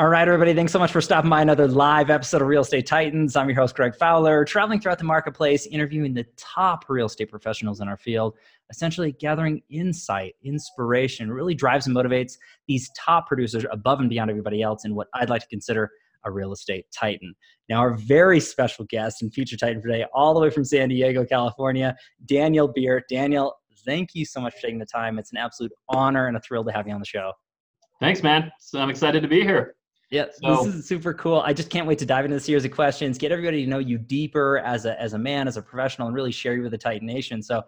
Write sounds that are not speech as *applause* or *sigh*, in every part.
All right, everybody, thanks so much for stopping by another live episode of Real Estate Titans. I'm your host, Greg Fowler, traveling throughout the marketplace, interviewing the top real estate professionals in our field, essentially gathering insight, inspiration, really drives and motivates these top producers above and beyond everybody else in what I'd like to consider a real estate titan. Now, our very special guest and feature titan today, all the way from San Diego, California, Daniel Beer. Daniel, thank you so much for taking the time. It's an absolute honor and a thrill to have you on the show. Thanks, man. So I'm excited to be here. Yeah, so, this is super cool. I just can't wait to dive into the series of questions, get everybody to know you deeper as a as a man, as a professional, and really share you with the Titan Nation. So,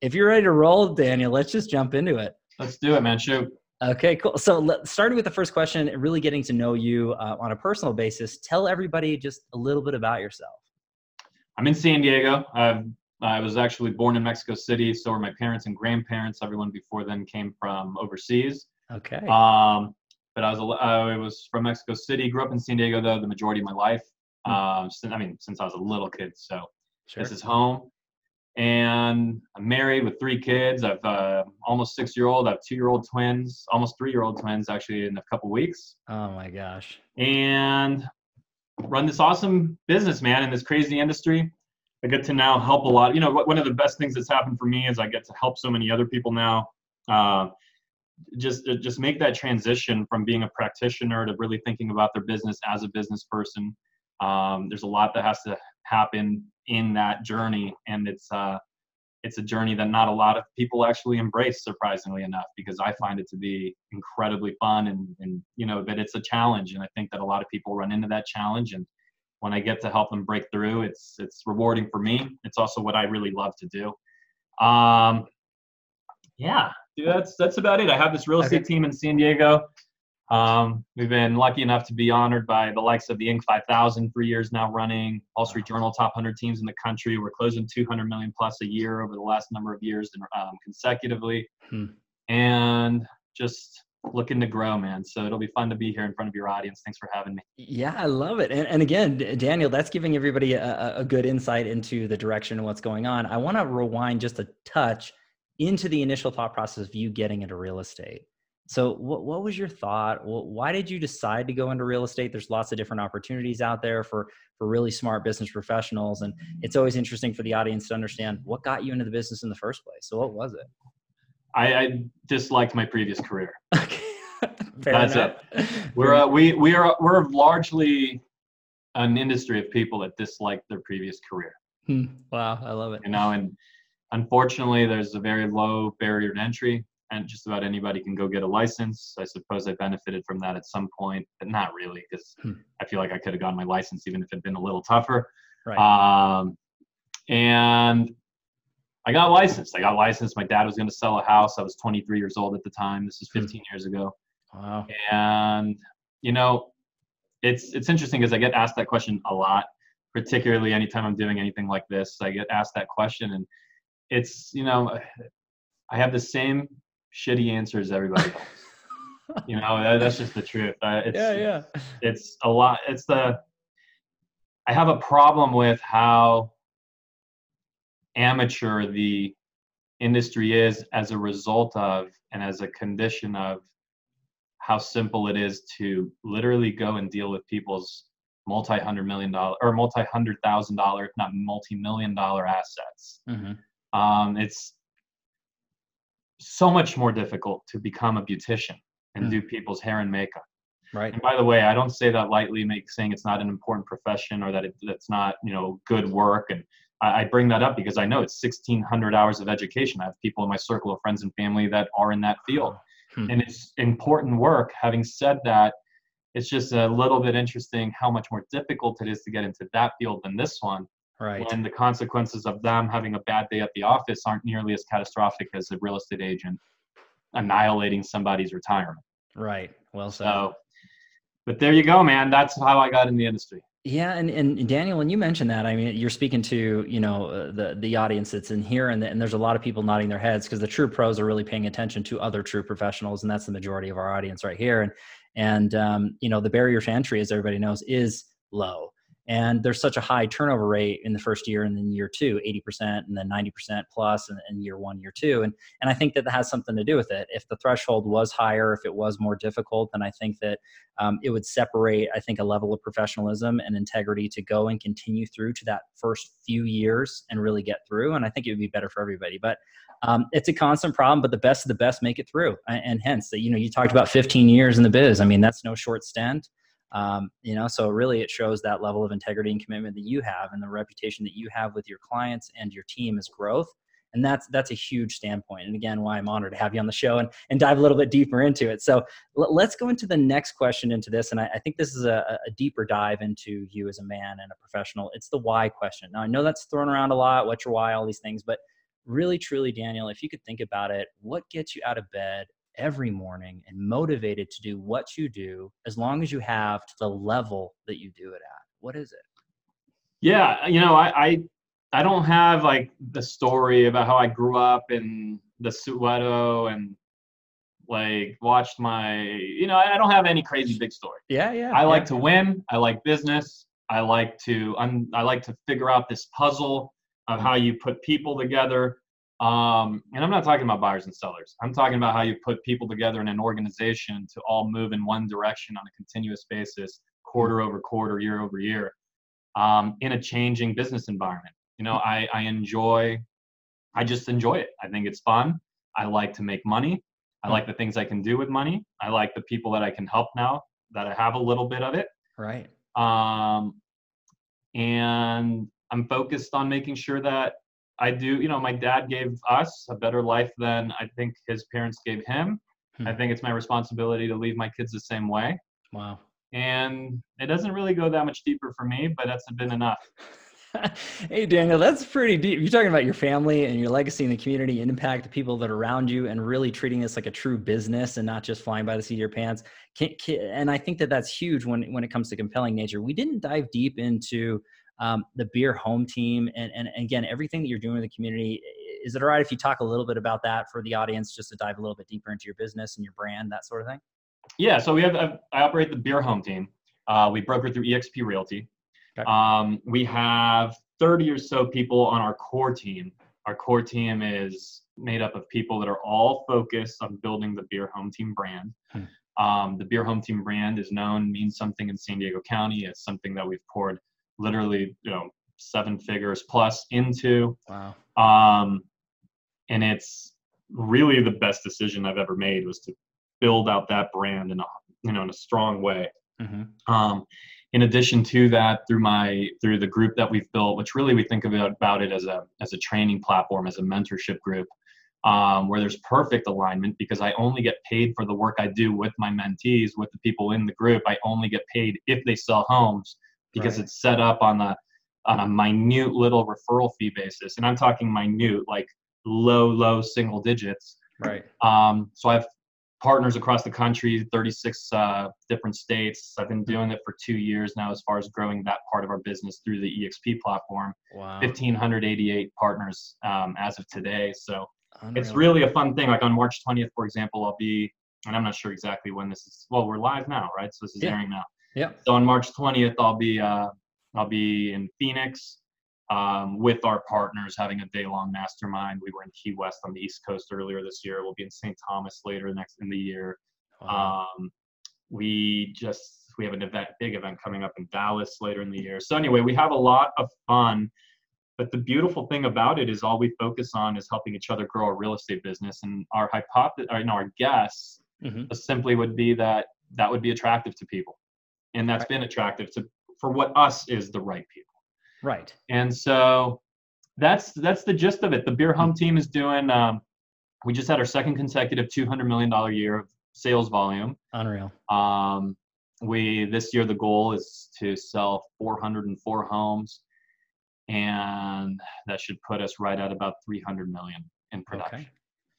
if you're ready to roll, Daniel, let's just jump into it. Let's do it, man. Shoot. Okay, cool. So, let, starting with the first question, really getting to know you uh, on a personal basis. Tell everybody just a little bit about yourself. I'm in San Diego. I've, I was actually born in Mexico City. So were my parents and grandparents. Everyone before then came from overseas. Okay. Um, but I was I was from Mexico City. Grew up in San Diego though the majority of my life. Hmm. Um, since, I mean since I was a little kid. So sure. this is home. And I'm married with three kids. I've uh, almost six year old. I have two year old twins, almost three year old twins actually in a couple weeks. Oh my gosh. And run this awesome business, man, in this crazy industry. I get to now help a lot. You know, one of the best things that's happened for me is I get to help so many other people now. Uh, just uh, just make that transition from being a practitioner to really thinking about their business as a business person. Um, there's a lot that has to happen in that journey, and it's uh, it's a journey that not a lot of people actually embrace, surprisingly enough, because I find it to be incredibly fun and and you know, but it's a challenge, and I think that a lot of people run into that challenge, and when I get to help them break through, it's it's rewarding for me. It's also what I really love to do. Um, yeah, that's that's about it. I have this real estate okay. team in San Diego. Um, we've been lucky enough to be honored by the likes of the Inc. 5000, for years now running, Wall Street Journal top 100 teams in the country. We're closing 200 million plus a year over the last number of years um, consecutively, hmm. and just looking to grow, man. So it'll be fun to be here in front of your audience. Thanks for having me. Yeah, I love it. And, and again, Daniel, that's giving everybody a, a good insight into the direction of what's going on. I want to rewind just a touch into the initial thought process of you getting into real estate. So, what, what was your thought? Well, why did you decide to go into real estate? There's lots of different opportunities out there for for really smart business professionals, and it's always interesting for the audience to understand what got you into the business in the first place. So, what was it? I, I disliked my previous career. *laughs* Okay, That's enough. it. We're uh, we we are we're largely an industry of people that dislike their previous career. Hmm. Wow, I love it. You know, and Unfortunately, there's a very low barrier to entry, and just about anybody can go get a license. I suppose I benefited from that at some point, but not really, because hmm. I feel like I could have gotten my license even if it had been a little tougher. Right. Um, and I got licensed. I got licensed. My dad was going to sell a house. I was 23 years old at the time. This is hmm. 15 years ago. Wow. And you know, it's it's interesting because I get asked that question a lot, particularly anytime I'm doing anything like this. I get asked that question, and it's you know i have the same shitty answers as everybody *laughs* else you know that, that's just the truth. Uh, it's, yeah yeah. it's a lot it's the i have a problem with how amateur the industry is as a result of and as a condition of how simple it is to literally go and deal with people's multi-hundred million dollar or multi-hundred thousand dollar if not multi-million dollar assets. Mm-hmm um, it's so much more difficult to become a beautician and mm. do people's hair and makeup. Right. And by the way, I don't say that lightly, make saying it's not an important profession or that it, it's not, you know, good work. And I, I bring that up because I know it's 1,600 hours of education. I have people in my circle of friends and family that are in that field, hmm. and it's important work. Having said that, it's just a little bit interesting how much more difficult it is to get into that field than this one. Right. And the consequences of them having a bad day at the office aren't nearly as catastrophic as a real estate agent annihilating somebody's retirement. Right. Well said. So, but there you go, man. That's how I got in the industry. Yeah, and, and Daniel, when you mentioned that, I mean, you're speaking to you know uh, the the audience that's in here, and, the, and there's a lot of people nodding their heads because the true pros are really paying attention to other true professionals, and that's the majority of our audience right here. And and um, you know the barrier to entry, as everybody knows, is low and there's such a high turnover rate in the first year and then year two 80% and then 90% plus in, in year one year two. And and i think that that has something to do with it. If the threshold was higher if it was more difficult then i think that um, it would separate i think a level of professionalism and integrity to go and continue through to that first few years and really get through. And i think it would be better for everybody. But um, it's a constant problem but the best of the best make it through. And, and hence that you know you talked about 15 years in the biz. I mean that's no short stint um, you know so really it shows that level of integrity and commitment that you have and the reputation that you have with your clients and your team is growth. And that's that's a huge standpoint. And again why i'm honored to have you on the show and, and dive a little bit deeper into it. So l- let's go into the next question into this. And i, I think this is a, a, deeper dive into you as a man and a professional. It's the why question. Now i know that's thrown around a lot what's your why all these things but really truly daniel if you could think about it what gets you out of bed every morning and motivated to do what you do as long as you have to the level that you do it at. What is it? Yeah you know i i, I don't have like the story about how i grew up in the Soweto and like watched my you know i don't have any crazy big story. Yeah yeah i like yeah. to win i like business i like to un, i like to figure out this puzzle of how you put people together um, and I'm not talking about buyers and sellers. I'm talking about how you put people together in an organization to all move in one direction on a continuous basis, quarter over quarter, year over year, um, in a changing business environment. You know, I, I enjoy, I just enjoy it. I think it's fun. I like to make money. I like the things I can do with money. I like the people that I can help now that I have a little bit of it. Right. Um, and I'm focused on making sure that I do, you know, my dad gave us a better life than I think his parents gave him. Hmm. I think it's my responsibility to leave my kids the same way. Wow. And it doesn't really go that much deeper for me, but that's been enough. *laughs* hey Daniel, that's pretty deep. You're talking about your family and your legacy in the community impact the people that are around you, and really treating this like a true business and not just flying by the seat of your pants. And I think that that's huge when when it comes to compelling nature. We didn't dive deep into um, the beer home team, and, and again, everything that you're doing in the community. Is it all right if you talk a little bit about that for the audience, just to dive a little bit deeper into your business and your brand, that sort of thing? Yeah, so we have I operate the beer home team. Uh, we broker through EXP Realty. Okay. Um, we have 30 or so people on our core team. Our core team is made up of people that are all focused on building the beer home team brand. Hmm. Um, the beer home team brand is known, means something in San Diego County. It's something that we've poured literally you know seven figures plus into. Wow. Um, and it's really the best decision I've ever made was to build out that brand in a you know in a strong way. Mm-hmm. Um, in addition to that, through my through the group that we've built, which really we think about about it as a as a training platform, as a mentorship group, um, where there's perfect alignment because I only get paid for the work I do with my mentees, with the people in the group. I only get paid if they sell homes because right. it's set up on a on a minute little referral fee basis, and I'm talking minute, like low low single digits. Right. Um, so I have partners across the country, 36 uh, different states. I've been doing it for two years now, as far as growing that part of our business through the EXP platform. Wow. 1,588 partners um, as of today. So Unreal. it's really a fun thing. Like on March 20th, for example, I'll be, and I'm not sure exactly when this is. Well, we're live now, right? So this is yeah. airing now. Yeah. So on March 20th, I'll be uh, I'll be in Phoenix um, with our partners having a day long mastermind. We were in Key West on the East Coast earlier this year. We'll be in St. Thomas later next in the year. Wow. Um, we just we have an event, big event coming up in Dallas later in the year. So anyway, we have a lot of fun. But the beautiful thing about it is all we focus on is helping each other grow a real estate business. And our hypothesis, or, you know, our guess mm-hmm. simply would be that that would be attractive to people and that's right. been attractive to for what us is the right people. Right. And so that's that's the gist of it. The beer home team is doing. Um, we just had our second consecutive two hundred million dollar year of sales volume. Unreal. Um, we this year the goal is to sell 404 homes, and that should put us right at about 300 million in production. Okay.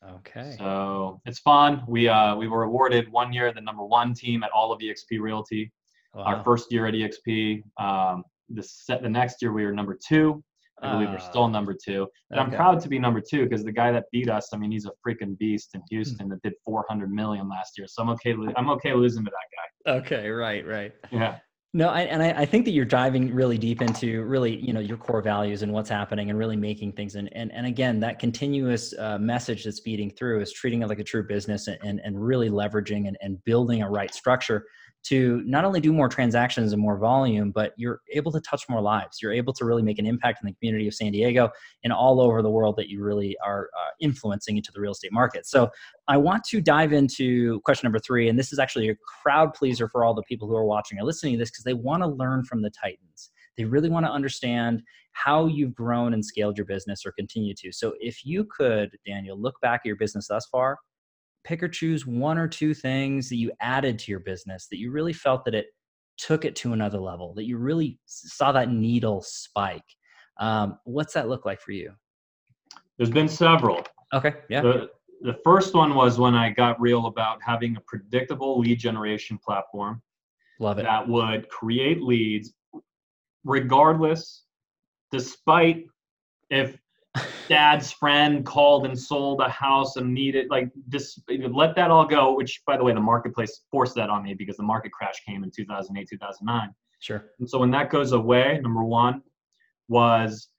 Okay. So it's fun. We uh, we were awarded one year the number one team at all of EXP Realty. Wow. Our first year at EXP. Um, the set the next year we were number two. I believe we're still ah. number two. And okay. I'm proud to be number two because the guy that beat us, I mean, he's a freaking beast in hmm. Houston that did 400 million last year. So I'm okay. I'm okay losing to that guy. Okay. Right. Right. Yeah. No, I, and I, I, think that you're diving really deep into really, you know, your core values and what's happening, and really making things. And and, and again, that continuous uh, message that's feeding through is treating it like a true business, and, and and really leveraging and, and building a right structure to not only do more transactions and more volume, but you're able to touch more lives. You're able to really make an impact in the community of San Diego and all over the world that you really are uh, influencing into the real estate market. So I want to dive into question number three, and this is actually a crowd pleaser for all the people who are watching or listening to this because they want to learn from the Titans. They really want to understand how you've grown and scaled your business or continue to. So if you could, Daniel, look back at your business thus far pick or choose one or two things that you added to your business that you really felt that it took it to another level, that you really saw that needle spike. Um, what's that look like for you? There's been several. Okay. Yeah. The, the first one was when I got real about having a predictable lead generation platform. Love it. That would create leads regardless, despite if dad's friend called and sold a house and needed like this let that all go which by the way the marketplace forced that on me because the market crash came in 2008 2009 sure. And so when that goes away number one was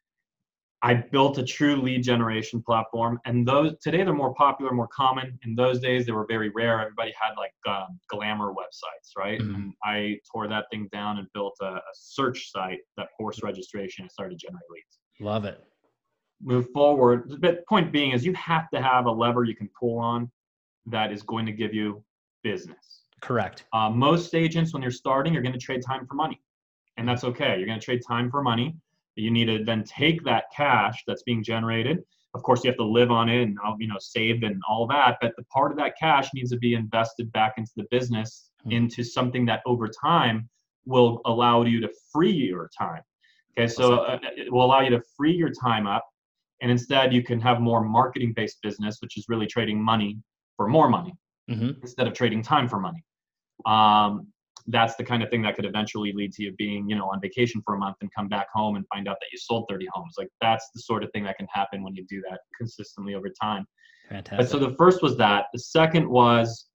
i built a true lead generation platform and those today they're more popular more common. In those days they were very rare. Everybody had like um, glamour websites right? Mm-hmm. and i tore that thing down and built a, a search site that forced registration and started to generate leads. Love it move forward. But point being is you have to have a lever you can pull on that is going to give you business. Correct. Uh, most agents, when you're starting, you're going to trade time for money, and that's okay. You're going to trade time for money. You need to then take that cash that's being generated. Of course, you have to live on it and you know save and all that. But the part of that cash needs to be invested back into the business, mm-hmm. into something that over time will allow you to free your time. Okay, so uh, it will allow you to free your time up and instead you can have more marketing based business which is really trading money for more money mm-hmm. instead of trading time for money um, that's the kind of thing that could eventually lead to you being you know on vacation for a month and come back home and find out that you sold 30 homes like that's the sort of thing that can happen when you do that consistently over time Fantastic. but so the first was that the second was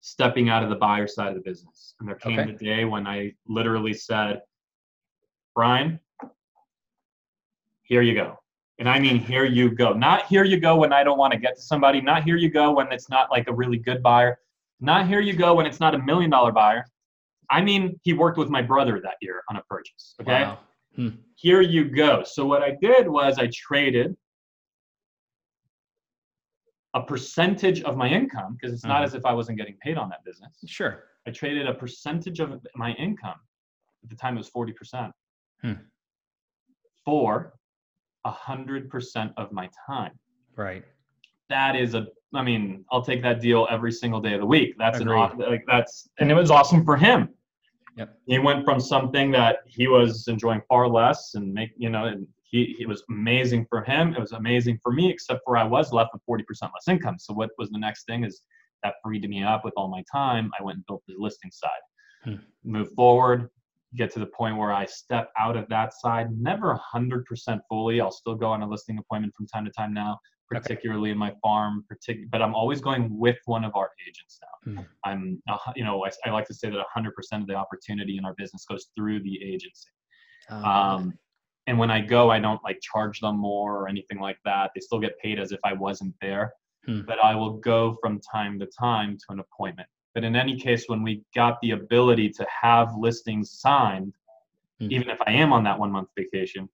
stepping out of the buyer side of the business and there came okay. the day when i literally said brian here you go and I mean, here you go. Not here you go when I don't want to get to somebody. Not here you go when it's not like a really good buyer. Not here you go when it's not a million dollar buyer. I mean, he worked with my brother that year on a purchase. Okay. Wow. Hmm. Here you go. So what I did was I traded a percentage of my income because it's not mm-hmm. as if I wasn't getting paid on that business. Sure. I traded a percentage of my income. At the time, it was 40%. Hmm. For 100% of my time. Right. That is a I mean, I'll take that deal every single day of the week. That's Agreed. an like that's and it was awesome for him. Yep. He went from something that he was enjoying far less and make you know and he it was amazing for him. It was amazing for me, except for I was left with 40% less income. So what was the next thing is that freed me up with all my time. I went and built the listing side. Hmm. Move forward, get to the point where I step out of that side, never 100% fully. I'll still go on a listing appointment from time to time now, particularly okay. in my farm, partic- but I'm always going with one of our agents now. Mm. I'm, uh, you know, I, I, like to say that 100% of the opportunity in our business goes through the agency. Oh, um, and when I go, I don't like charge them more or anything like that. They still get paid as if I wasn't there. Hmm. But I will go from time to time to an appointment. But in any case, when we got the ability to have listings signed, mm-hmm. even if I am on that one month vacation,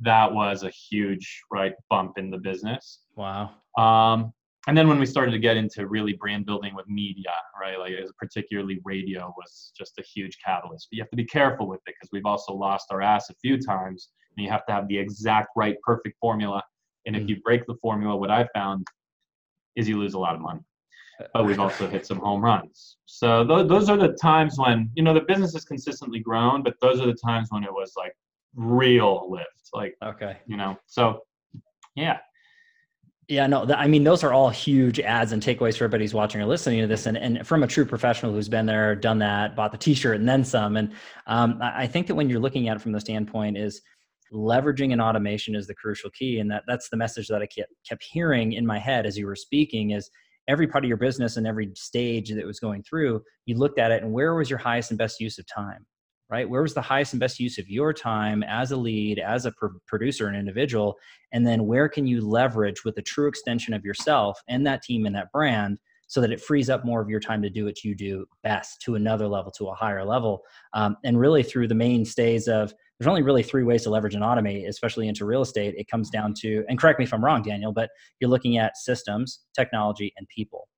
that was a huge right bump in the business. Wow. Um, and then when we started to get into really brand building with media, right, like particularly radio was just a huge catalyst. But you have to be careful with it because we've also lost our ass a few times, and you have to have the exact right, perfect formula. And if mm. you break the formula, what I found is you lose a lot of money *laughs* but we've also hit some home runs. So th- those are the times when you know the business has consistently grown, but those are the times when it was like real lift, like okay, you know. So yeah. Yeah, no, I mean, those are all huge ads and takeaways for everybody's watching or listening to this. And, and from a true professional who's been there, done that, bought the t-shirt and then some. And um, I think that when you're looking at it from the standpoint is leveraging an automation is the crucial key. And that that's the message that I kept, kept hearing in my head as you were speaking is every part of your business and every stage that was going through, you looked at it and where was your highest and best use of time? right? Where was the highest and best use of your time as a lead, as a pr- producer, an individual? And then where can you leverage with a true extension of yourself and that team and that brand so that it frees up more of your time to do what you do best to another level, to a higher level? Um, and really through the mainstays of there's only really three ways to leverage and automate, especially into real estate. It comes down to, and correct me if I'm wrong, Daniel, but you're looking at systems, technology, and people.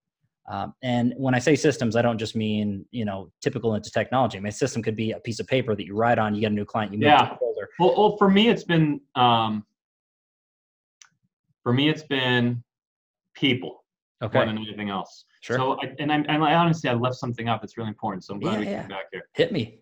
Um, and when I say systems, I don't just mean you know typical into technology. I mean, a system could be a piece of paper that you write on. You get a new client, you move yeah. to folder. Well, well, for me, it's been um, for me, it's been people Okay, more than anything else. sure. So, I, and, I, and I honestly, I left something out that's really important. So I'm glad Yeah, we yeah. came back here. Hit me.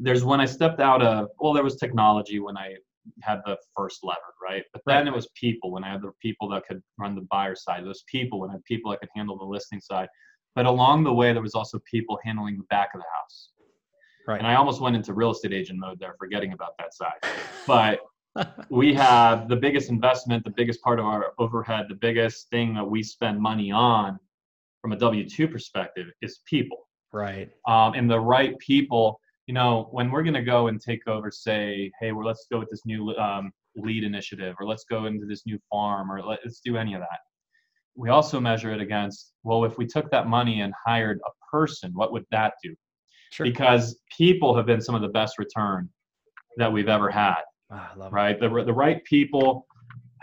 There's when I stepped out of well, there was technology when I had the first lever, right? But then Right. it was people when I had the people that could run the buyer side. Those people when I had people that could handle the listing side. But along the way, there was also people handling the back of the house. Right. And I almost went into real estate agent mode there, forgetting about that side. *laughs* But we *laughs* have the biggest investment, the biggest part of our overhead, the biggest thing that we spend money on from a W 2 perspective is people. right. Um, and the right people, you know, when we're going to go and take over, say, hey, well, let's go with this new um, lead initiative, or let's go into this new farm, or let's do any of that. We also measure it against, well, if we took that money and hired a person, what would that do? Sure. Because people have been some of the best return that we've ever had I love right? The, the right people,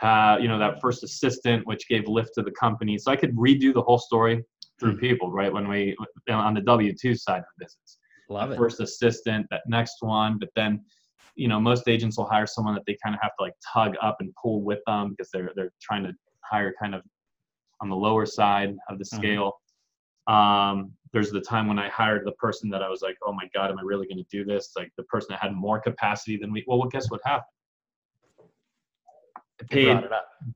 uh, you know, that first assistant, which gave lift to the company. So I could redo the whole story through Mhm. people, right? When we, on the W 2 side of the business. Love it. First assistant, that next one, but then, you know, most agents will hire someone that they kind of have to like tug up and pull with them because they're, they're trying to hire kind of on the lower side of the Mhm. scale. Um, there's the time when I hired the person that I was like, oh my God, am I really going to do this? Like the person that had more capacity than we. Well, well guess what happened? I paid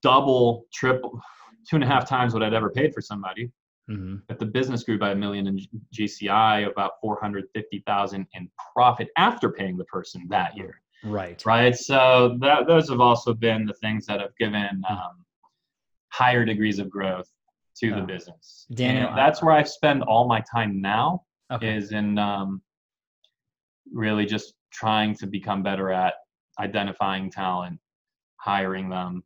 double, triple, two and a half times what I'd ever paid for somebody. Hmm But the business grew by a million in GCI, about 450,000 in profit after paying the person that year. Right. Right. So that, those have also been the things that have given um, higher degrees of growth to the Oh. business. Daniel, And that's where I spend all my time now Okay. is in um, really just trying to become better at identifying talent, hiring them,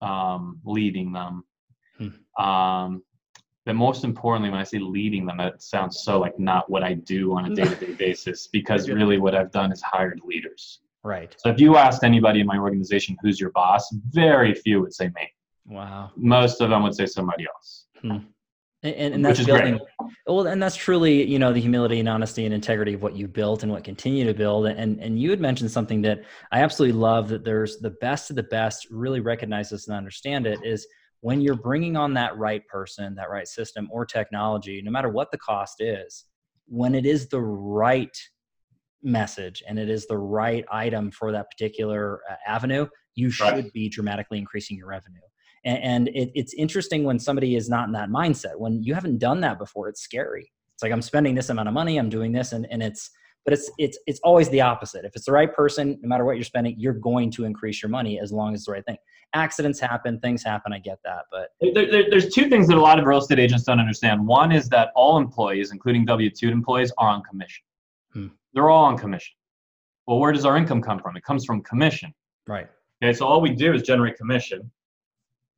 um, leading them. Hmm. Um, but most importantly, when I say leading them, that sounds so like not what I do on a mm. day-to-day basis because really what I've done is hired leaders. Right. So if you asked anybody in my organization who's your boss, very few would say me. Wow. Most of them would say somebody else. Hmm. And, and, and that's is great. building. Well, and that's truly, you know, the humility and honesty and integrity of what you built and what continue to build. And and you had mentioned something that I absolutely love that there's the best of the best really recognize this and understand it is when you're bringing on that right person, that right system or technology, no matter what the cost is, when it is the right message and it is the right item for that particular uh, avenue, you should Right. be dramatically increasing your revenue. And, and it, it's interesting when somebody is not in that mindset. When you haven't done that before, it's scary. It's like I'm spending this amount of money, I'm doing this, and, and it's but it's it's it's always the opposite. If it's the right person, no matter what you're spending, you're going to increase your money as long as it's the right thing. Accidents happen, things happen. I get that, but There, there- there's two things that a lot of real estate agents don't understand. One is that all employees, including W 2 employees, are on commission. Hmm. They're all on commission. Well, where does our income come from? It comes from commission. right, Okay, so all we do is generate commission.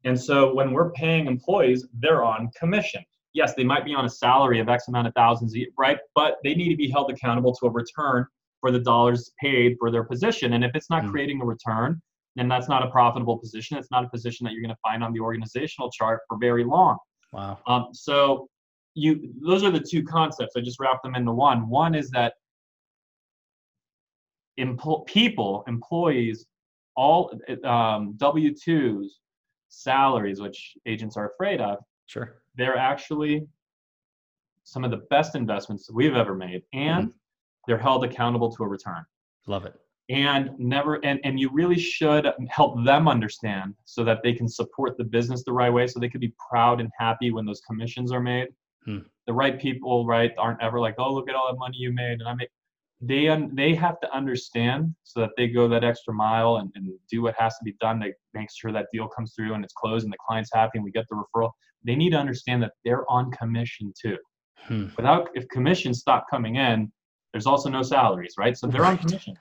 And so when we're paying employees, they're on commission. Yes, they might be on a salary of X amount of thousands, right? But they need to be held accountable to a return for the dollars paid for their position. And if it's not Hmm. creating a return, then that's not a profitable position. It's not a position that you're going to find on the organizational chart for very long. wow, Um, so you those are the two concepts. I just wrapped them into one. One is that empl- people, employees, all um, W twos, salaries, which agents are afraid of, sure, they're actually some of the best investments that we've ever made, and they're held accountable to a return love it. and never and, and you really should help them understand so that they can support the business the right way so they could be proud and happy when those commissions are made Hmm. the right people right aren't ever like oh look at all that money you made and i make they un, they have to understand so that they go that extra mile and, and do what has to be done to make sure that deal comes through and it's closed and the client's happy and we get the referral they need to understand that they're on commission too Hmm. without if commissions stop coming in there's also no salaries, right? So they're on commission.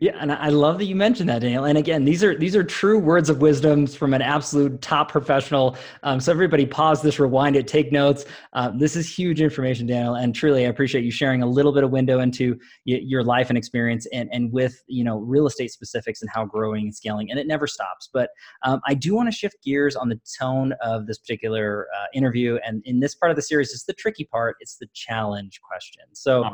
Yeah, and I love that you mentioned that, Daniel. And again, these are these are true words of wisdom from an absolute top professional. Um, so everybody, pause this, rewind it, take notes. Uh, this is huge information, Daniel, and truly, I appreciate you sharing a little bit of window into y- your life and experience, and and with you know real estate specifics and how growing and scaling, and it never stops. But um, I do want to shift gears on the tone of this particular uh, interview, and in this part of the series, it's the tricky part. It's the challenge question. So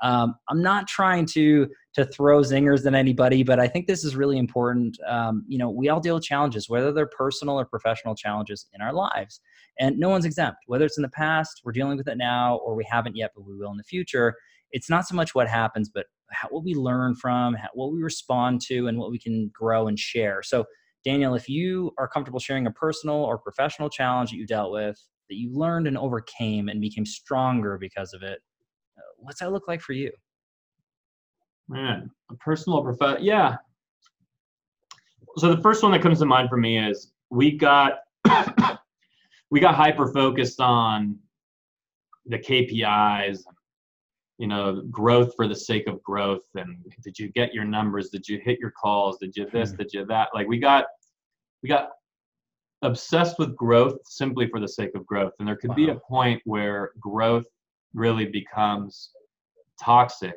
um, I'm not trying to to throw zingers than anybody, but I think this is really important. Um, you know, we all deal with challenges, whether they're personal or professional challenges in our lives, and no one's exempt. Whether it's in the past, we're dealing with it now, or we haven't yet, but we will in the future. It's not so much what happens, but how, what we learn from, how, what we respond to, and what we can grow and share. So, Daniel, if you are comfortable sharing a personal or professional challenge that you dealt with, that you learned and overcame and became stronger because of it, uh, what's that look like for you? Man, a personal professional. Yeah. So the first one that comes to mind for me is we got *coughs* we got hyper focused on the KPIs, you know, growth for the sake of growth. And did you get your numbers? Did you hit your calls? Did you this? Mhm. Did you that? Like we got we got obsessed with growth simply for the sake of growth. And there could be a point where growth really becomes toxic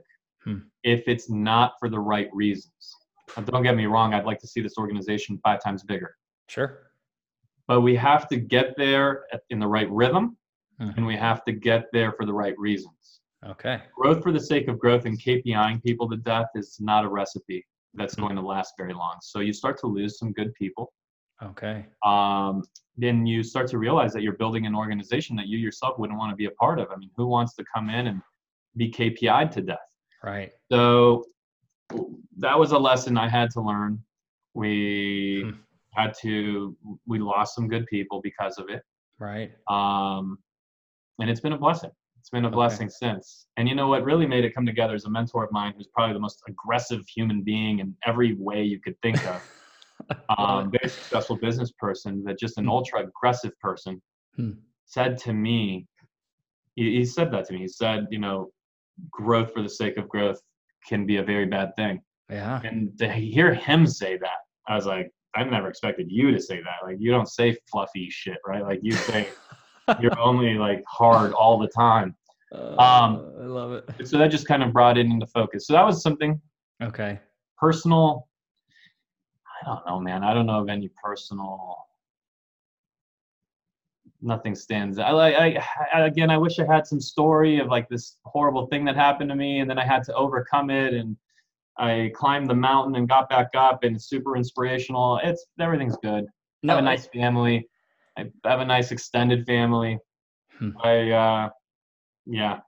Hmm. if it's not for the right reasons. Now, don't get me wrong, I'd like to see this organization five times bigger. Sure. But we have to get there in the right rhythm Mhm. and we have to get there for the right reasons. Okay. Growth for the sake of growth and KPIing people to death is not a recipe that's Hmm. going to last very long. So you start to lose some good people. Okay. Um, then you start to realize that you're building an organization that you yourself wouldn't want to be a part of. I mean, who wants to come in and be KPI'd to death? Right. So that was a lesson I had to learn. We Hmm. had to, we lost some good people because of it. Right. Um, and it's been a blessing. It's been a Okay. blessing since. And you know what really made it come together is a mentor of mine who's probably the most aggressive human being in every way you could think of. *laughs* um, very successful business person, but just an Hmm. ultra aggressive person, Hmm. said to me, he, he said that to me. He said, you know, growth for the sake of growth can be a very bad thing. yeah. And to hear him say that, I was like, I've never expected you to say that. Like, you don't say fluffy shit, right? Like, you say *laughs* you're only like hard all the time. Uh, um, I love it. So that just kind of brought it into focus. So that was something Okay. personal. I don't know, man. I don't know of any personal. Nothing stands. I like. I, again. I wish I had some story of like this horrible thing that happened to me, and then I had to overcome it, and I climbed the mountain and got back up, and it's super inspirational. It's everything's good. I have a nice family. I have a nice extended family. Hmm. I uh, yeah.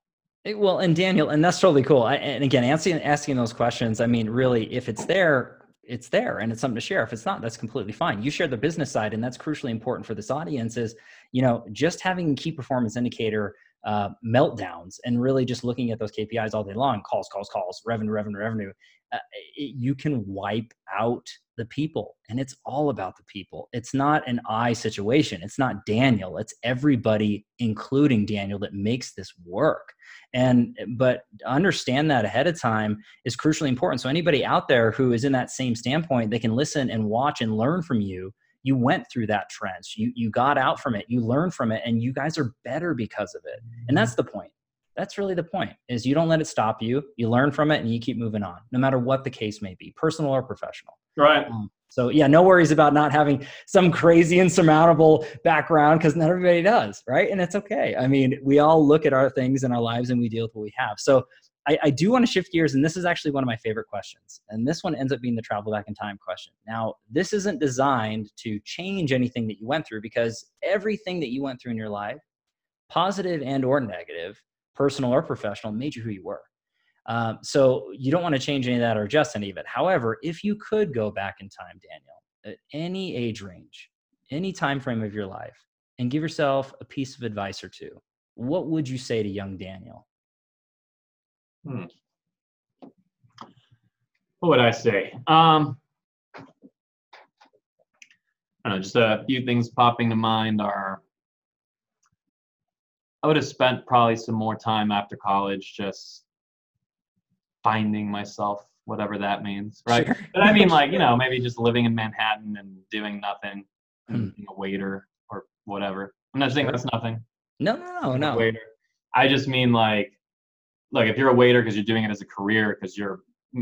It- well, and Daniel, and that's totally cool. I, and again, asking asking those questions. I mean, really, if it's there, it's there, and it's something to share. If it's not, that's completely fine. You share the business side, and that's crucially important for this audience. Is you know just having key performance indicator uh, meltdowns and really just looking at those KPIs all day long, calls, calls, calls, revenue, revenue, revenue. Uh, it, you can wipe out the people, and it's all about the people. It's not an I situation. It's not Daniel. It's everybody, including Daniel, that makes this work and but understand that ahead of time is crucially important so anybody out there who is in that same standpoint they can listen and watch and learn from you you went through that trench you you got out from it you learned from it and you guys are better because of it and that's the point that's really the point is you don't let it stop you you learn from it and you keep moving on no matter what the case may be personal or professional Right. um, so yeah, no worries about not having some crazy insurmountable background because not everybody does, right? And it's okay. I mean, we all look at our things in our lives and we deal with what we have. So I, I do want to shift gears, and this is actually one of my favorite questions. And this one ends up being the travel back in time question. Now, this isn't designed to change anything that you went through because everything that you went through in your life, positive and or negative, personal or professional, made you who you were. Um, so you don't want to change any of that or adjust any of it. However, if you could go back in time, Daniel, at any age range, any time frame of your life, and give yourself a piece of advice or two, what would you say to young Daniel? Hmm. What would I say? Um, I don't know, just a few things popping to mind are I would have spent probably some more time after college just finding myself, whatever that means, right? Sure. But I mean, like *laughs* you know, maybe just living in Manhattan and doing nothing, Hmm. being a waiter or whatever. I'm not saying that's nothing. No, no, no, no. waiter. I just mean like, like if you're a waiter because you're doing it as a career because you're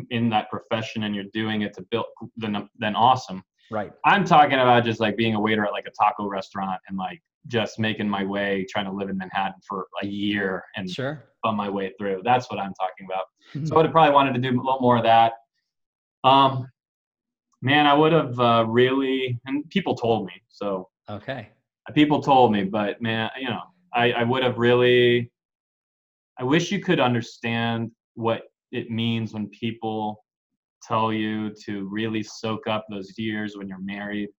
in that profession and you're doing it to build, then then awesome. Right. I'm talking about just like being a waiter at like a taco restaurant and like just making my way, trying to live in Manhattan for a year and Sure. bum my way through. That's what I'm talking about. *laughs* So I would have probably wanted to do a little more of that. Um, man, I would have uh, really, and people told me, so Okay. people told me, but man, you know, I, I would have really, I wish you could understand what it means when people tell you to really soak up those years when you're married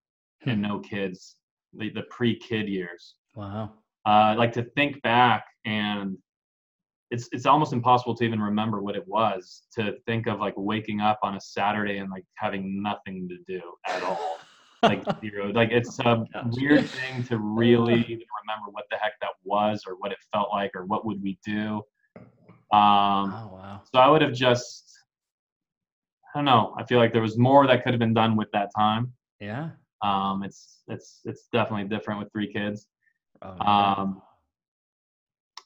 and Hmm. no kids, the, the pre-kid years. Wow. Uh, like to think back and it's it's almost impossible to even remember what it was to think of like waking up on a Saturday and like having nothing to do at all like zero. Like it's a *laughs* weird thing to really even remember what the heck that was or what it felt like or what would we do. Um, Oh wow. so I would have just, I don't know. I feel like there was more that could have been done with that time. Yeah. Um, it's it's it's definitely different with three kids. Oh, yeah. Um,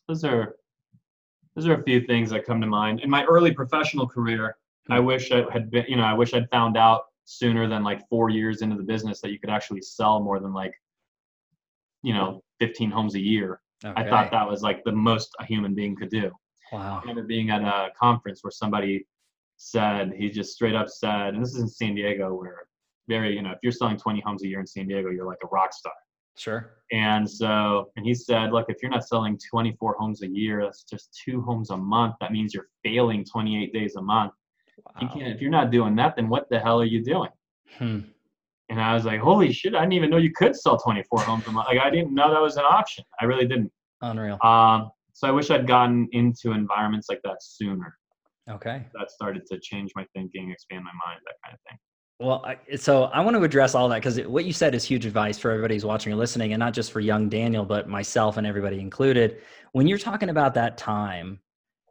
those are those are a few things that come to mind. In my early professional career, I Hmm. wish I had been, you know, I wish I'd found out sooner than like four years into the business that you could actually sell more than like, you know, 15 homes a year. I thought that was like the most a human being could do. I remember being at a conference where somebody said, he just straight up said, and this is in San Diego, where very, you know, if you're selling 20 homes a year in San Diego, you're like a rock star. Sure. And so, and he said, look, if you're not selling 24 homes a year, that's just two homes a month. That means you're failing 28 days a month. You can't, if you're not doing that, then what the hell are you doing? Hmm. And I was like, holy shit, I didn't even know you could sell 24 homes a month. Like, I didn't know that was an option. I really didn't. Unreal. Um, so I wish I'd gotten into environments like that sooner. Okay. That started to change my thinking, expand my mind, that kind of thing. Well, I, so I want to address all that because what you said is huge advice for everybody who's watching or listening, and not just for young Daniel, but myself and everybody included. When you're talking about that time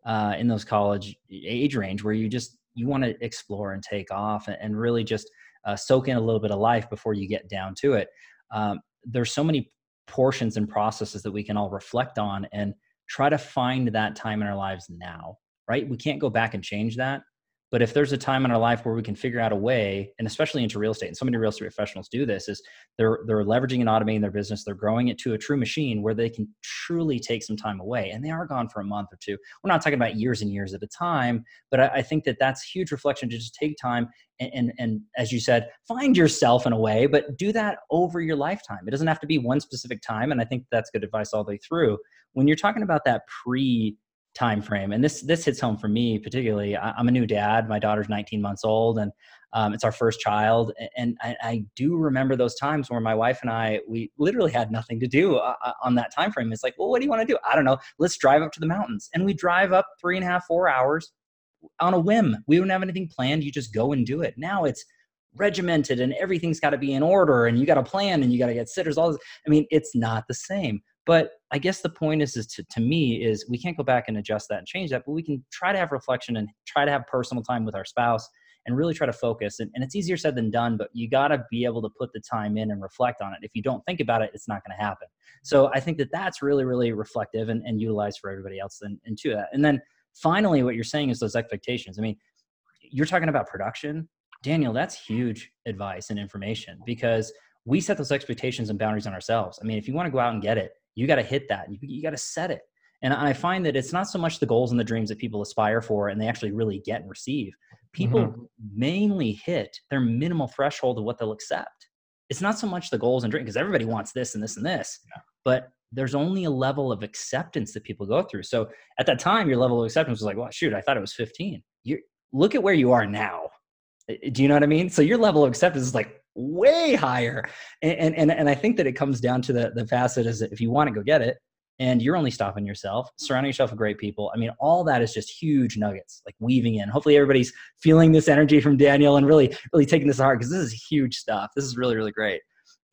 uh, in those college age range where you just you want to explore and take off and, really just uh, soak in a little bit of life before you get down to it, um, there's so many portions and processes that we can all reflect on and try to find that time in our lives now. Right? We can't go back and change that. But if there's a time in our life where we can figure out a way, and especially into real estate, and so many real estate professionals do this, is they're they're leveraging and automating their business, they're growing it to a true machine where they can truly take some time away, and they are gone for a month or two. We're not talking about years and years at a time, but I, I think that that's huge reflection to just take time and, and and as you said, find yourself in a way, but do that over your lifetime. It doesn't have to be one specific time, and I think that's good advice all the way through. When you're talking about that pre time frame and this this hits home for me particularly. I, i'm a new dad my daughter's 19 months old and um, it's our first child and I, I do remember those times where my wife and i we literally had nothing to do uh, uh, on that time frame it's like well what do you want to do? I don't know. Let's drive up to the mountains. And we drive up three and a half four hours on a whim. We don't have anything planned. You just go and do it. Now it's regimented and everything's got to be in order and you got to plan and you got to get sitters all this i mean it's not the same but i guess the point is is to, to me is we can't go back and adjust that and change that but we can try to have reflection and try to have personal time with our spouse and really try to focus. And, and it's easier said than done but you got to be able to put the time in and reflect on it. If you don't think about it it's not going to happen. So i think that that's really really reflective and, and utilized for everybody else and, and to that. And then finally what you're saying is those expectations. I mean you're talking about production. Daniel that's huge advice and information because we set those expectations and boundaries on ourselves. I mean if you want to go out and get it you got to hit that. You, you got to set it. And i find that it's not so much the goals and the dreams that people aspire for and they actually really get and receive. People mm-hmm. mainly hit their minimal threshold of what they'll accept. It's not so much the goals and dreams because everybody wants this and this and this but there's only a level of acceptance that people go through. So at that time your level of acceptance was like well shoot i thought it was 15 you look at where you are now. Do you know what i mean? So your level of acceptance is like way higher. And and and i think that it comes down to the the facet is that if you want to go get it and you're only stopping yourself surrounding yourself with great people i mean all that is just huge nuggets like weaving in. Hopefully everybody's feeling this energy from daniel and really really taking this heart because this is huge stuff. This is really really great.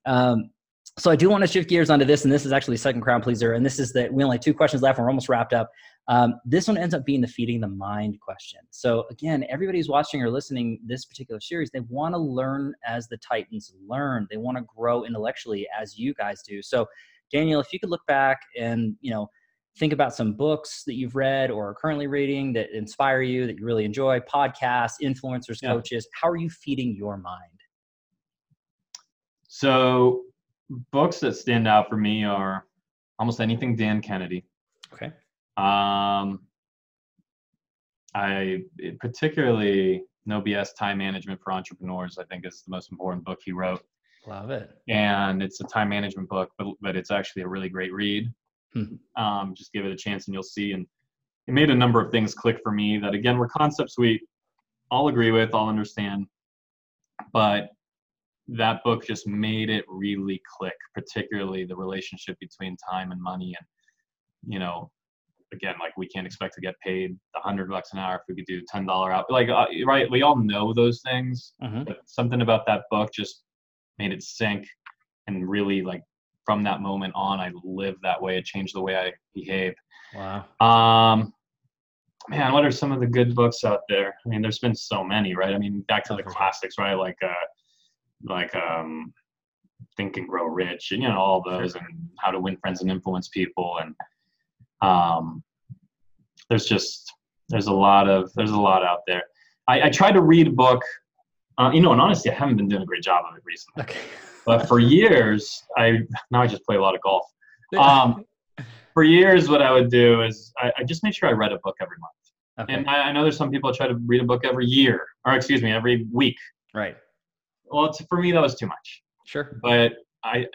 Um, so i do want to shift gears onto this and this is actually second crown pleaser and this is that we only have two questions left we're almost wrapped up Um, this one ends up being the feeding the mind question. So again, everybody who's watching or listening this particular series, they want to learn as the Titans learn. They want to grow intellectually as you guys do. So Daniel, if you could look back and you know think about some books that you've read or are currently reading that inspire you that you really enjoy, podcasts, influencers, yeah. coaches. How are you feeding your mind? So books that stand out for me are almost anything Dan Kennedy. Okay. Um, I particularly No BS Time Management for Entrepreneurs. I think is the most important book he wrote. Love it. And it's a time management book, but but it's actually a really great read. Hmm. Um, just give it a chance and you'll see. And it made a number of things click for me that again were concepts we all agree with, all understand, but that book just made it really click, particularly the relationship between time and money. And, you know, again, like we can't expect to get paid a hundred bucks an hour if we could do $10 out. Like, uh, right. We all know those things, mm-hmm. but something about that book just made it sink and really like from that moment on, I lived that way. It changed the way I behave. Wow. Um, man, what are some of the good books out there? I mean, there's been so many, right? I mean, back to the classics, right? Like, uh, like um, Think and Grow Rich, and you know all those, and How to Win Friends and Influence People, and um, there's just there's a lot of there's a lot out there. I, I tried to read a book, uh, you know, and honestly, I haven't been doing a great job of it recently. Okay. but for years, I now I just play a lot of golf. Um, for years, what I would do is I, I just made sure I read a book every month. Okay. And I, I know there's some people try to read a book every year, or excuse me, every week. Right well, for me that was too much. Sure. But I,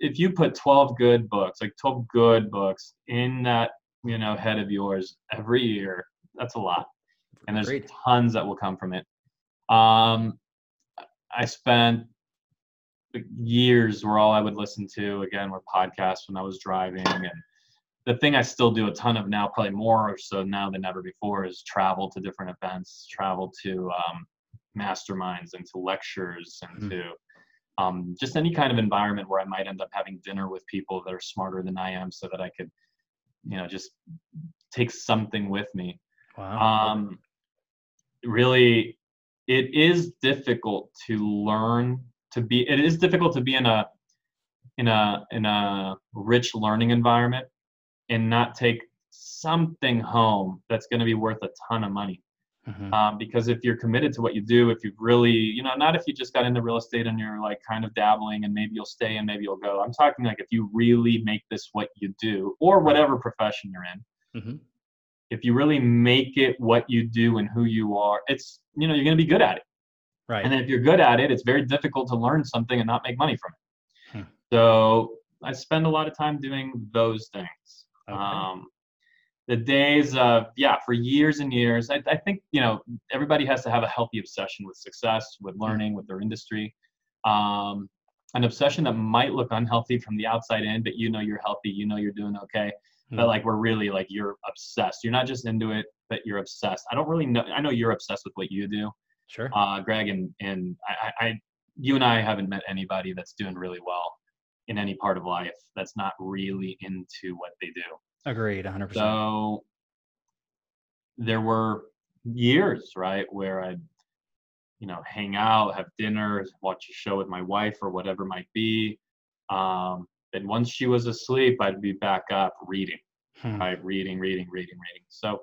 if you put 12 good books, like 12 good books in that, you know, head of yours every year, that's a lot. And there's Great. tons that will come from it. Um, I spent years where all I would listen to again were podcasts when I was driving and the thing I still do a ton of now, probably more or so now than ever before, is travel to different events, travel to um, masterminds and to lectures and mm-hmm. to um, just any kind of environment where I might end up having dinner with people that are smarter than I am so that I could, you know, just take something with me. Wow. Um, really, it is difficult to learn to be, it is difficult to be in a, in a, in a rich learning environment and not take something home that's going to be worth a ton of money. Mm-hmm. Um, because if you're committed to what you do, if you've really, you know, not if you just got into real estate and you're like kind of dabbling and maybe you'll stay and maybe you'll go. I'm talking like if you really make this what you do or whatever profession you're in. Mm-hmm. If you really make it what you do and who you are, it's, you know, you're going to be good at it. Right. And if you're good at it, it's very difficult to learn something and not make money from it. Hmm. So I spend a lot of time doing those things. Okay. Um, the days of yeah for years and years I, I, think you know everybody has to have a healthy obsession with success with learning with their industry um, an obsession that might look unhealthy from the outside in but you know you're healthy you know you're doing okay. Mm-hmm. but like we're really like you're obsessed. You're not just into it but you're obsessed. I don't really know i know you're obsessed with what you do. Sure. Uh, greg and and I, I you and i haven't met anybody that's doing really well in any part of life that's not really into what they do Agreed, 100%. So there were years, right, where I'd, you know, hang out, have dinner, watch a show with my wife or whatever might be. Um, and once she was asleep, I'd be back up reading, hmm. right, reading, reading, reading, reading. So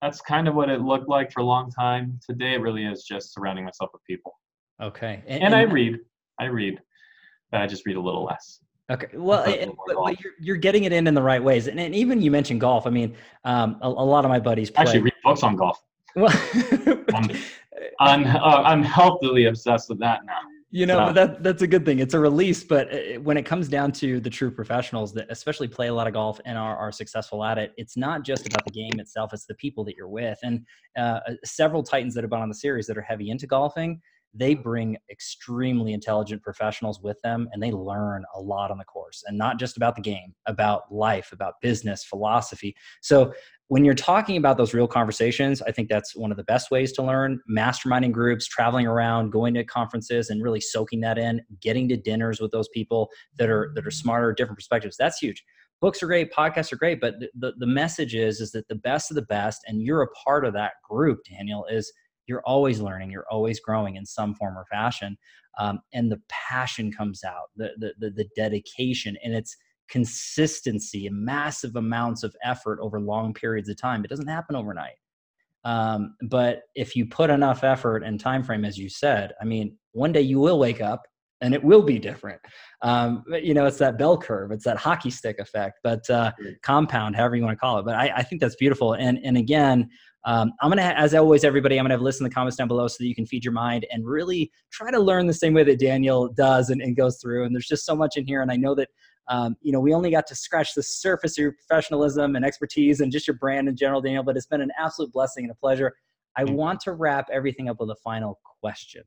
that's kind of what it looked like for a long time. Today, it really is just surrounding myself with people. Okay. And, and I read, I read, but I just read a little less. Okay. Well, but, but, you're, you're getting it in in the right ways. And, and even you mentioned golf. I mean, um, a, a, lot of my buddies play. actually read books on golf. Well, I'm, *laughs* *laughs* I'm, uh, I'm healthily obsessed with that now. You know, so. that that's a good thing. It's a release, but uh, when it comes down to the true professionals that especially play a lot of golf and are, are successful at it, it's not just about the game itself; it's the people that you're with. And uh, several Titans that have been on the series that are heavy into golfing, they bring extremely intelligent professionals with them and they learn a lot on the course and not just about the game about life about business philosophy. So when you're talking about those real conversations i think that's one of the best ways to learn. Masterminding groups traveling around going to conferences and really soaking that in getting to dinners with those people that are that are smarter different perspectives that's huge. Books are great, podcasts are great, but the, the, message is is that the best of the best, and you're a part of that group, Daniel, is you're always learning, you're always growing in some form or fashion. Um, and the passion comes out, the, the, the, the dedication, and it's consistency and massive amounts of effort over long periods of time. It doesn't happen overnight. Um, but if you put enough effort and time frame, as you said, I mean, one day you will wake up and it will be different. Um, but, you know, it's that bell curve, it's that hockey stick effect, but uh, compound, however you want to call it. But I, I think that's beautiful. And and again, um, I'm gonna, as always, everybody, I'm gonna have list in the comments down below so that you can feed your mind and really try to learn the same way that Daniel does and, and goes through. And there's just so much in here, and I know that um, you know we only got to scratch the surface of your professionalism and expertise and just your brand in general, Daniel. But it's been an absolute blessing and a pleasure. I want to wrap everything up with a final question.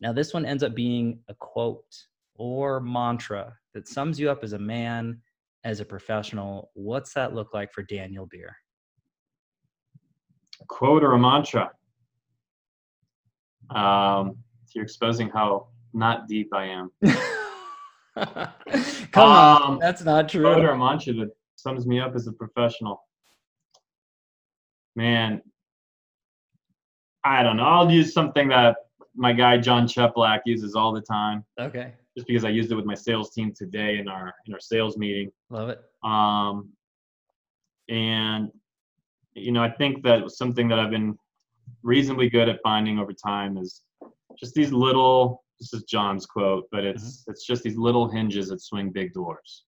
Now, this one ends up being a quote or mantra that sums you up as a man, as a professional. What's that look like for Daniel Beer? A quote or a mantra? Um, you're exposing how not deep I am. *laughs* Come on, Um, that's not true. Quote or a mantra that sums me up as a professional. Man, I don't know. I'll use something that my guy John Cheplack uses all the time, Okay, just because I used it with my sales team today in our in our sales meeting. love it. Um, and you know, I think that something that I've been reasonably good at finding over time is just these little. This is John's quote, but it's it's just these little hinges that swing big doors.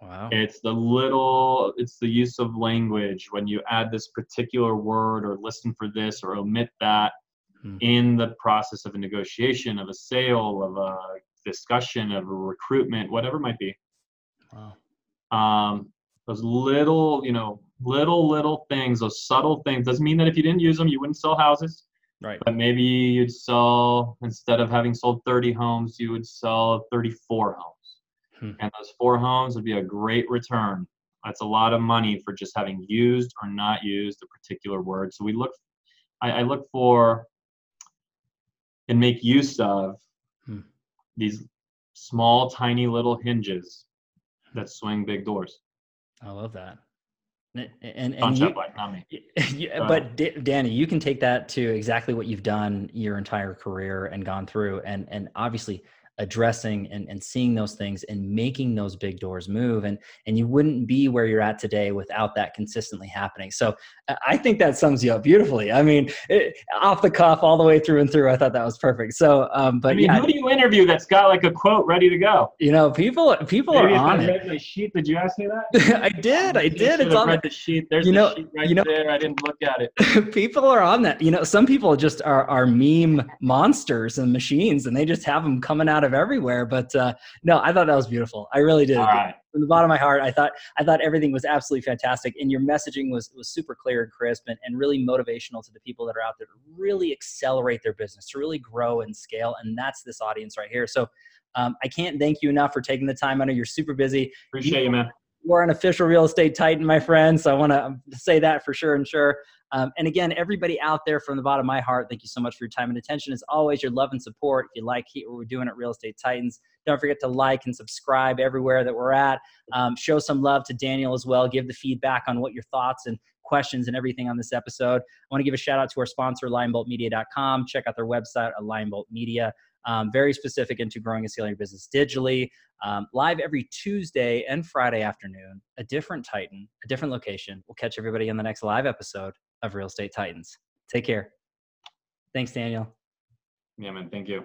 Wow. It's the little, it's the use of language when you add this particular word or listen for this or omit that Hmm. in the process of a negotiation, of a sale, of a discussion, of a recruitment, whatever it might be. Wow. Um, those little, you know, little, little things, those subtle things, doesn't mean that if you didn't use them, you wouldn't sell houses. Right. But maybe you'd sell, instead of having sold 30 homes, you would sell 34 homes. Hmm. And those four homes would be a great return. That's a lot of money for just having used or not used a particular word. So we look, I, I look for and make use of Hmm. these small, tiny little hinges that swing big doors. I love that. And and, and you, Cheplack, not me. yeah, *laughs* but D- Danny, you can take that to exactly what you've done your entire career and gone through, and and obviously addressing and, and seeing those things and making those big doors move and and you wouldn't be where you're at today without that consistently happening so I- i think that sums you up beautifully i mean it, off the cuff all the way through and through i thought that was perfect so um but I mean, yeah who do you interview that's got like a quote ready to go? you know people people Maybe are I on it my sheet, did you ask me that? *laughs* i did i You did it's on read the the sheet. There's you the know- sheet right you know- there. I didn't look at it. *laughs* people are on that. You know, some people just are are meme monsters and machines, and they just have them coming out of everywhere. But uh, no, I thought that was beautiful. I really did. All right. From the bottom of my heart, I thought I thought everything was absolutely fantastic, and your messaging was was super clear and crisp, and, and really motivational to the people that are out there to really accelerate their business, to really grow and scale. And that's this audience right here. So. Um, I can't thank you enough for taking the time. I know you're super busy Appreciate you, man. You're an official real estate titan, my friend. So I want to say that for sure and sure. Um, and again, everybody out there from the bottom of my heart, thank you so much for your time and attention. As always, your love and support. If you like what we're doing at Real Estate Titans, don't forget to like and subscribe everywhere that we're at. Um, show some love to Daniel as well. Give the feedback on what your thoughts and questions and everything on this episode. I want to give a shout out to our sponsor, lionboltmedia.com. Check out their website at Media. Um, very specific into growing and scaling your business digitally. Um, live every Tuesday and Friday afternoon, a different Titan, a different location. We'll catch everybody in the next live episode of Real Estate Titans. Take care. Thanks, Daniel. Yeah, man. Thank you.